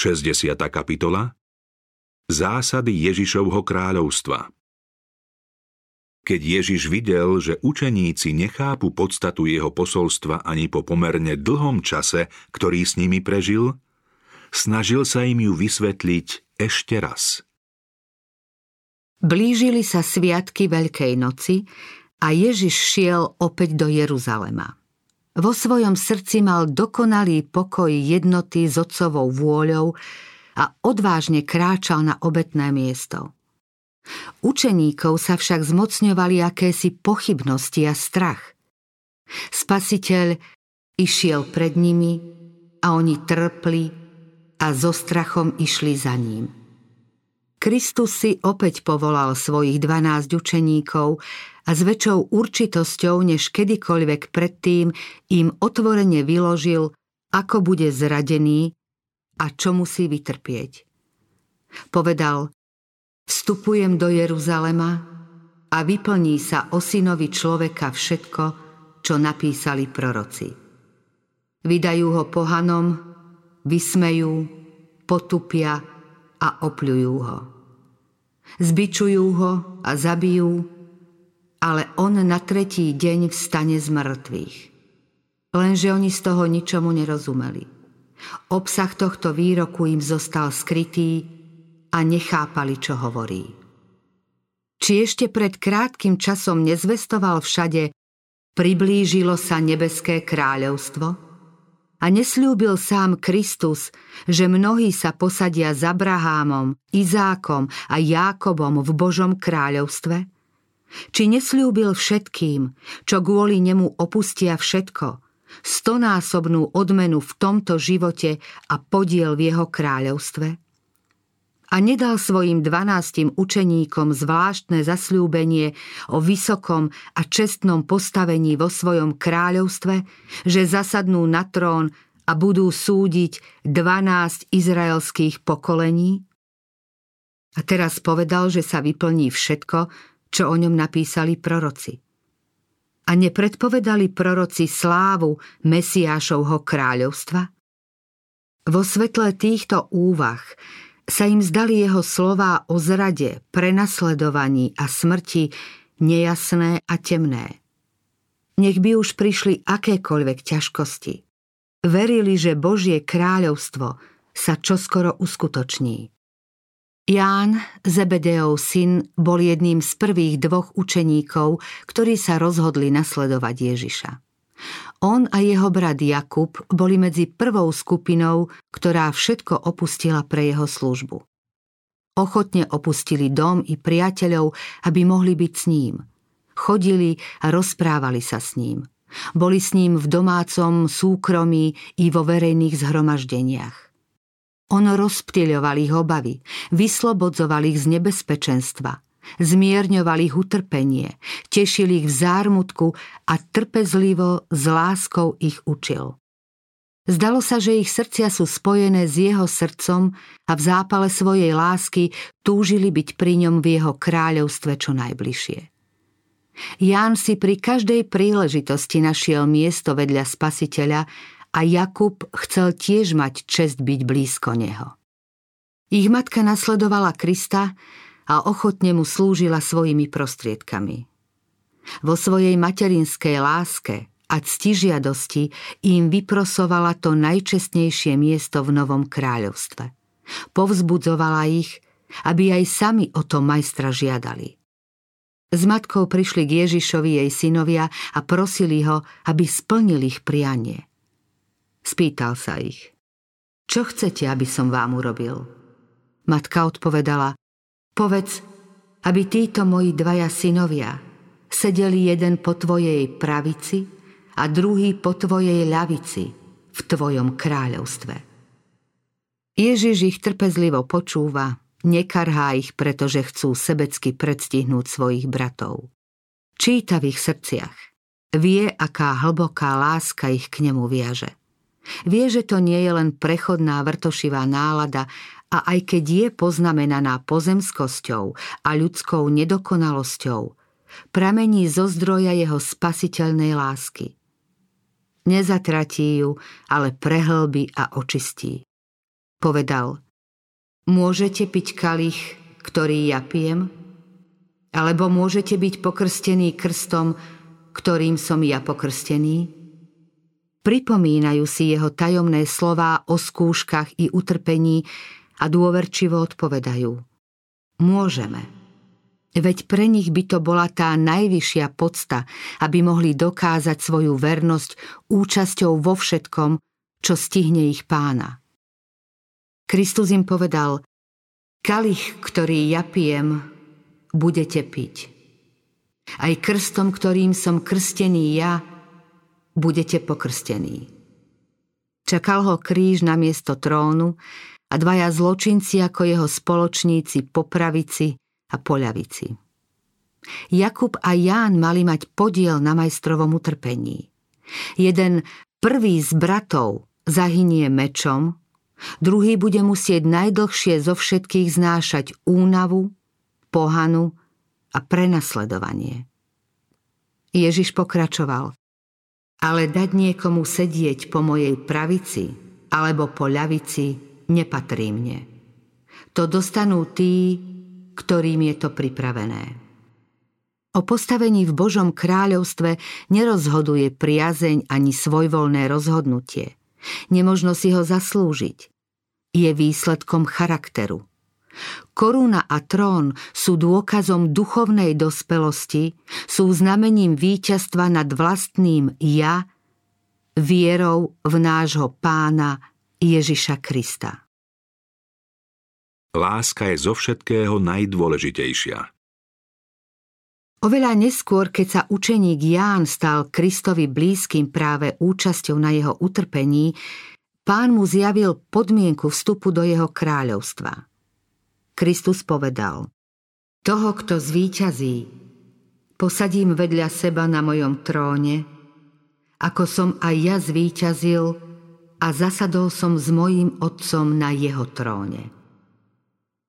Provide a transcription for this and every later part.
60. kapitola Zásady Ježišovho kráľovstva Keď Ježiš videl, že učeníci nechápu podstatu jeho posolstva ani po pomerne dlhom čase, ktorý s nimi prežil, snažil sa im ju vysvetliť ešte raz. Blížili sa sviatky Veľkej noci a Ježiš šiel opäť do Jeruzalema. Vo svojom srdci mal dokonalý pokoj jednoty s otcovou vôľou a odvážne kráčal na obetné miesto. Učeníkov sa však zmocňovali akési pochybnosti a strach. Spasiteľ išiel pred nimi a oni trpli a so strachom išli za ním. Kristus si opäť povolal svojich dvanásť učeníkov a s väčšou určitosťou než kedykoľvek predtým im otvorene vyložil, ako bude zradený a čo musí vytrpieť. Povedal, vstupujem do Jeruzalema a vyplní sa o synovi človeka všetko, čo napísali proroci. Vydajú ho pohanom, vysmejú, potupia a opľujú ho. Zbičujú ho a zabijú, ale on na tretí deň vstane z mŕtvych. Lenže oni z toho ničomu nerozumeli. Obsah tohto výroku im zostal skrytý a nechápali, čo hovorí. Či ešte pred krátkým časom nezvestoval všade priblížilo sa nebeské kráľovstvo? A nesľúbil sám Kristus, že mnohí sa posadia za Brahámom, Izákom a Jákobom v Božom kráľovstve? Či nesľúbil všetkým, čo kvôli nemu opustia všetko, stonásobnú odmenu v tomto živote a podiel v jeho kráľovstve? A nedal svojim dvanáctim učeníkom zvláštne zasľúbenie o vysokom a čestnom postavení vo svojom kráľovstve, že zasadnú na trón a budú súdiť dvanásť izraelských pokolení? A teraz povedal, že sa vyplní všetko, čo o ňom napísali proroci. A nepredpovedali proroci slávu Mesiášovho kráľovstva? Vo svetle týchto úvah sa im zdali jeho slová o zrade, prenasledovaní a smrti nejasné a temné. Nech by už prišli akékoľvek ťažkosti. Verili, že Božie kráľovstvo sa čoskoro uskutoční. Ján, Zebedeov syn, bol jedným z prvých dvoch učeníkov, ktorí sa rozhodli nasledovať Ježiša. On a jeho brat Jakub boli medzi prvou skupinou, ktorá všetko opustila pre jeho službu. Ochotne opustili dom i priateľov, aby mohli byť s ním. Chodili a rozprávali sa s ním. Boli s ním v domácom súkromí i vo verejných zhromaždeniach. On rozptýľoval ich obavy, vyslobodzoval ich z nebezpečenstva – zmierňoval ich utrpenie, tešil ich v zármutku a trpezlivo s láskou ich učil. Zdalo sa, že ich srdcia sú spojené s jeho srdcom a v zápale svojej lásky túžili byť pri ňom v jeho kráľovstve čo najbližšie. Ján si pri každej príležitosti našiel miesto vedľa spasiteľa a Jakub chcel tiež mať čest byť blízko neho. Ich matka nasledovala Krista a ochotne mu slúžila svojimi prostriedkami. Vo svojej materinskej láske a ctižiadosti im vyprosovala to najčestnejšie miesto v Novom kráľovstve. Povzbudzovala ich, aby aj sami o to majstra žiadali. S matkou prišli k Ježišovi jej synovia a prosili ho, aby splnil ich prianie. Spýtal sa ich, čo chcete, aby som vám urobil? Matka odpovedala, Povedz, aby títo moji dvaja synovia sedeli jeden po tvojej pravici a druhý po tvojej ľavici v tvojom kráľovstve. Ježiš ich trpezlivo počúva, nekarhá ich, pretože chcú sebecky predstihnúť svojich bratov. Číta v ich srdciach. Vie, aká hlboká láska ich k nemu viaže. Vie, že to nie je len prechodná vrtošivá nálada a aj keď je poznamenaná pozemskosťou a ľudskou nedokonalosťou, pramení zo zdroja jeho spasiteľnej lásky. Nezatratí ju, ale prehlbí a očistí. Povedal, môžete piť kalich, ktorý ja pijem? Alebo môžete byť pokrstení krstom, ktorým som ja pokrstený? Pripomínajú si jeho tajomné slová o skúškach i utrpení a dôverčivo odpovedajú. Môžeme. Veď pre nich by to bola tá najvyššia podsta, aby mohli dokázať svoju vernosť účasťou vo všetkom, čo stihne ich pána. Kristus im povedal, kalich, ktorý ja pijem, budete piť. Aj krstom, ktorým som krstený ja, budete pokrstení. Čakal ho kríž na miesto trónu a dvaja zločinci ako jeho spoločníci po pravici a poľavici. Jakub a Ján mali mať podiel na majstrovom utrpení. Jeden prvý z bratov zahynie mečom, druhý bude musieť najdlhšie zo všetkých znášať únavu, pohanu a prenasledovanie. Ježiš pokračoval. Ale dať niekomu sedieť po mojej pravici alebo po ľavici nepatrí mne. To dostanú tí, ktorým je to pripravené. O postavení v Božom kráľovstve nerozhoduje priazeň ani svojvoľné rozhodnutie. Nemožno si ho zaslúžiť. Je výsledkom charakteru. Koruna a trón sú dôkazom duchovnej dospelosti, sú znamením víťazstva nad vlastným ja, vierou v nášho pána Ježiša Krista. Láska je zo všetkého najdôležitejšia. Oveľa neskôr, keď sa učeník Ján stal Kristovi blízkym práve účasťou na jeho utrpení, pán mu zjavil podmienku vstupu do jeho kráľovstva. Kristus povedal, toho, kto zvíťazí, posadím vedľa seba na mojom tróne, ako som aj ja zvíťazil a zasadol som s mojím otcom na jeho tróne.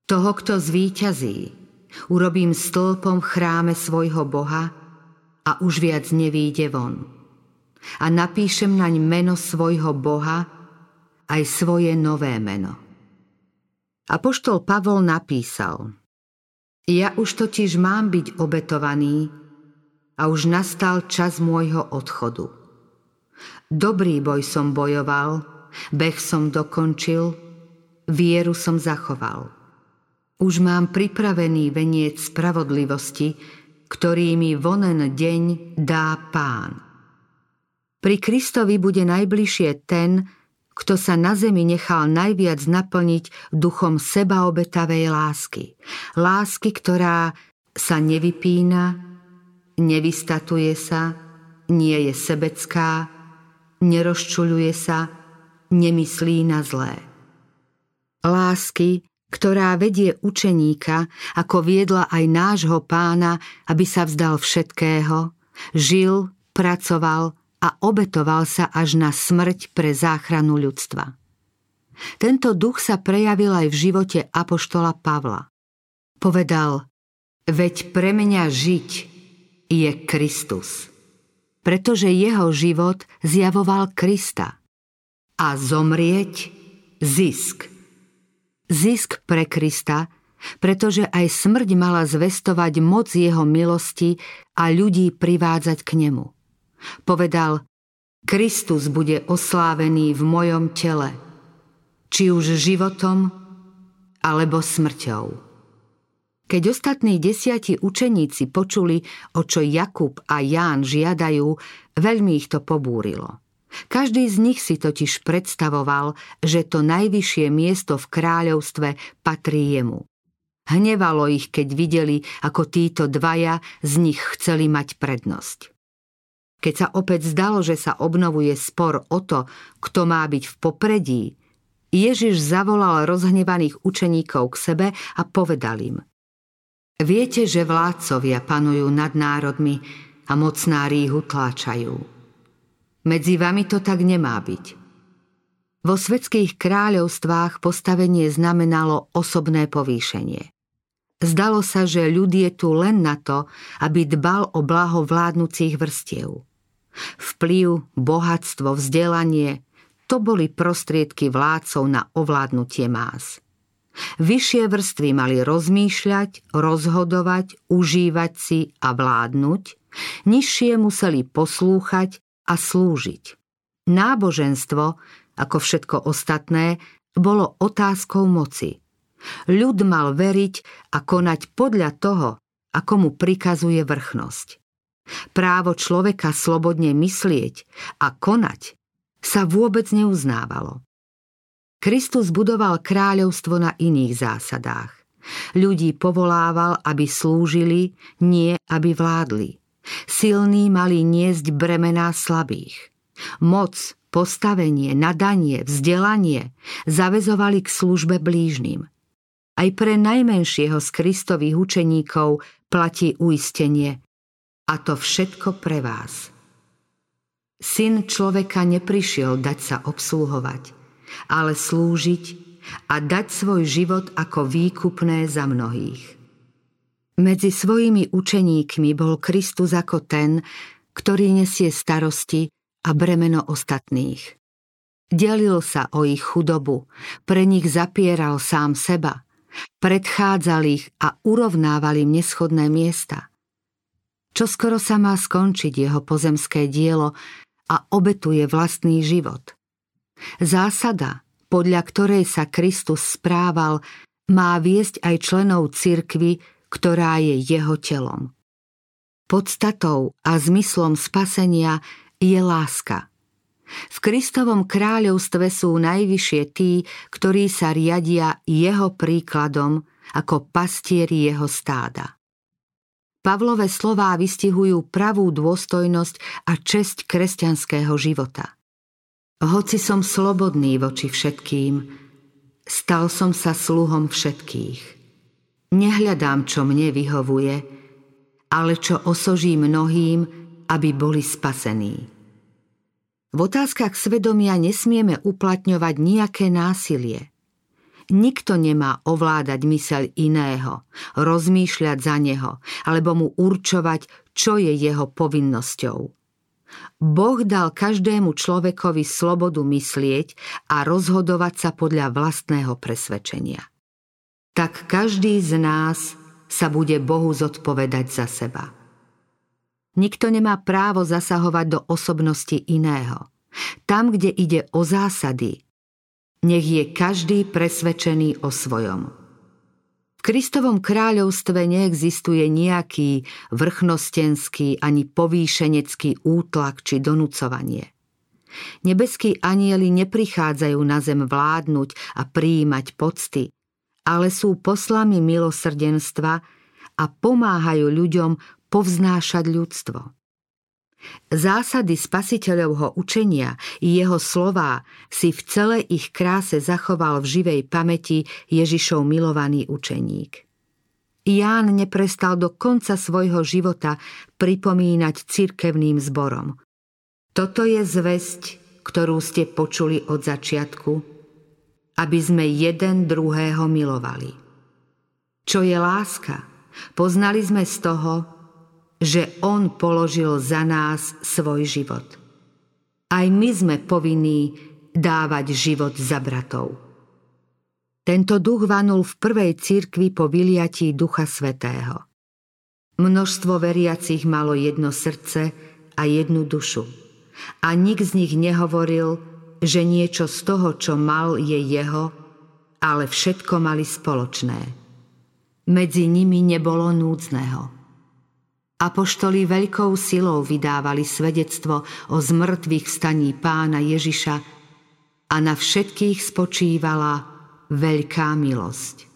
Toho, kto zvíťazí, urobím stĺpom v chráme svojho Boha a už viac nevíde von. A napíšem naň meno svojho Boha, aj svoje nové meno. Apoštol Pavol napísal Ja už totiž mám byť obetovaný a už nastal čas môjho odchodu. Dobrý boj som bojoval, beh som dokončil, vieru som zachoval. Už mám pripravený veniec spravodlivosti, ktorý mi vonen deň dá pán. Pri Kristovi bude najbližšie ten, kto sa na zemi nechal najviac naplniť duchom sebaobetavej lásky. Lásky, ktorá sa nevypína, nevystatuje sa, nie je sebecká, nerozčuľuje sa, nemyslí na zlé. Lásky, ktorá vedie učeníka, ako viedla aj nášho pána, aby sa vzdal všetkého, žil, pracoval a obetoval sa až na smrť pre záchranu ľudstva. Tento duch sa prejavil aj v živote apoštola Pavla. Povedal, veď pre mňa žiť je Kristus, pretože jeho život zjavoval Krista a zomrieť zisk zisk pre Krista, pretože aj smrť mala zvestovať moc jeho milosti a ľudí privádzať k nemu. Povedal, Kristus bude oslávený v mojom tele, či už životom, alebo smrťou. Keď ostatní desiati učeníci počuli, o čo Jakub a Ján žiadajú, veľmi ich to pobúrilo. Každý z nich si totiž predstavoval, že to najvyššie miesto v kráľovstve patrí jemu. Hnevalo ich, keď videli, ako títo dvaja z nich chceli mať prednosť. Keď sa opäť zdalo, že sa obnovuje spor o to, kto má byť v popredí, Ježiš zavolal rozhnevaných učeníkov k sebe a povedal im Viete, že vládcovia panujú nad národmi a mocnári ich utláčajú. Medzi vami to tak nemá byť. Vo svetských kráľovstvách postavenie znamenalo osobné povýšenie. Zdalo sa, že ľud je tu len na to, aby dbal o blaho vládnúcich vrstiev. Vplyv, bohatstvo, vzdelanie, to boli prostriedky vládcov na ovládnutie más. Vyššie vrstvy mali rozmýšľať, rozhodovať, užívať si a vládnuť, nižšie museli poslúchať a slúžiť. Náboženstvo, ako všetko ostatné, bolo otázkou moci. Ľud mal veriť a konať podľa toho, ako mu prikazuje vrchnosť. Právo človeka slobodne myslieť a konať sa vôbec neuznávalo. Kristus budoval kráľovstvo na iných zásadách. Ľudí povolával, aby slúžili, nie aby vládli. Silní mali niesť bremená slabých. Moc, postavenie, nadanie, vzdelanie zavezovali k službe blížnym. Aj pre najmenšieho z Kristových učeníkov platí uistenie. A to všetko pre vás. Syn človeka neprišiel dať sa obsluhovať – ale slúžiť a dať svoj život ako výkupné za mnohých. Medzi svojimi učeníkmi bol Kristus ako ten, ktorý nesie starosti a bremeno ostatných. Delil sa o ich chudobu, pre nich zapieral sám seba, predchádzal ich a urovnával im neschodné miesta. Čo skoro sa má skončiť jeho pozemské dielo a obetuje vlastný život – Zásada, podľa ktorej sa Kristus správal, má viesť aj členov cirkvy, ktorá je jeho telom. Podstatou a zmyslom spasenia je láska. V Kristovom kráľovstve sú najvyššie tí, ktorí sa riadia jeho príkladom ako pastieri jeho stáda. Pavlové slová vystihujú pravú dôstojnosť a česť kresťanského života – hoci som slobodný voči všetkým, stal som sa sluhom všetkých. Nehľadám, čo mne vyhovuje, ale čo osoží mnohým, aby boli spasení. V otázkach svedomia nesmieme uplatňovať nejaké násilie. Nikto nemá ovládať myseľ iného, rozmýšľať za neho, alebo mu určovať, čo je jeho povinnosťou. Boh dal každému človekovi slobodu myslieť a rozhodovať sa podľa vlastného presvedčenia. Tak každý z nás sa bude Bohu zodpovedať za seba. Nikto nemá právo zasahovať do osobnosti iného. Tam, kde ide o zásady, nech je každý presvedčený o svojom. V Kristovom kráľovstve neexistuje nejaký vrchnostenský ani povýšenecký útlak či donúcovanie. Nebeskí anieli neprichádzajú na zem vládnuť a prijímať pocty, ale sú poslami milosrdenstva a pomáhajú ľuďom povznášať ľudstvo. Zásady spasiteľovho učenia i jeho slová si v celej ich kráse zachoval v živej pamäti Ježišov milovaný učeník. Ján neprestal do konca svojho života pripomínať cirkevným zborom. Toto je zväzť, ktorú ste počuli od začiatku, aby sme jeden druhého milovali. Čo je láska? Poznali sme z toho, že On položil za nás svoj život. Aj my sme povinní dávať život za bratov. Tento duch vanul v prvej cirkvi po vyliatí Ducha Svetého. Množstvo veriacich malo jedno srdce a jednu dušu. A nik z nich nehovoril, že niečo z toho, čo mal, je jeho, ale všetko mali spoločné. Medzi nimi nebolo núdzneho. Apoštoli veľkou silou vydávali svedectvo o zmrtvých vstaní pána Ježiša a na všetkých spočívala veľká milosť.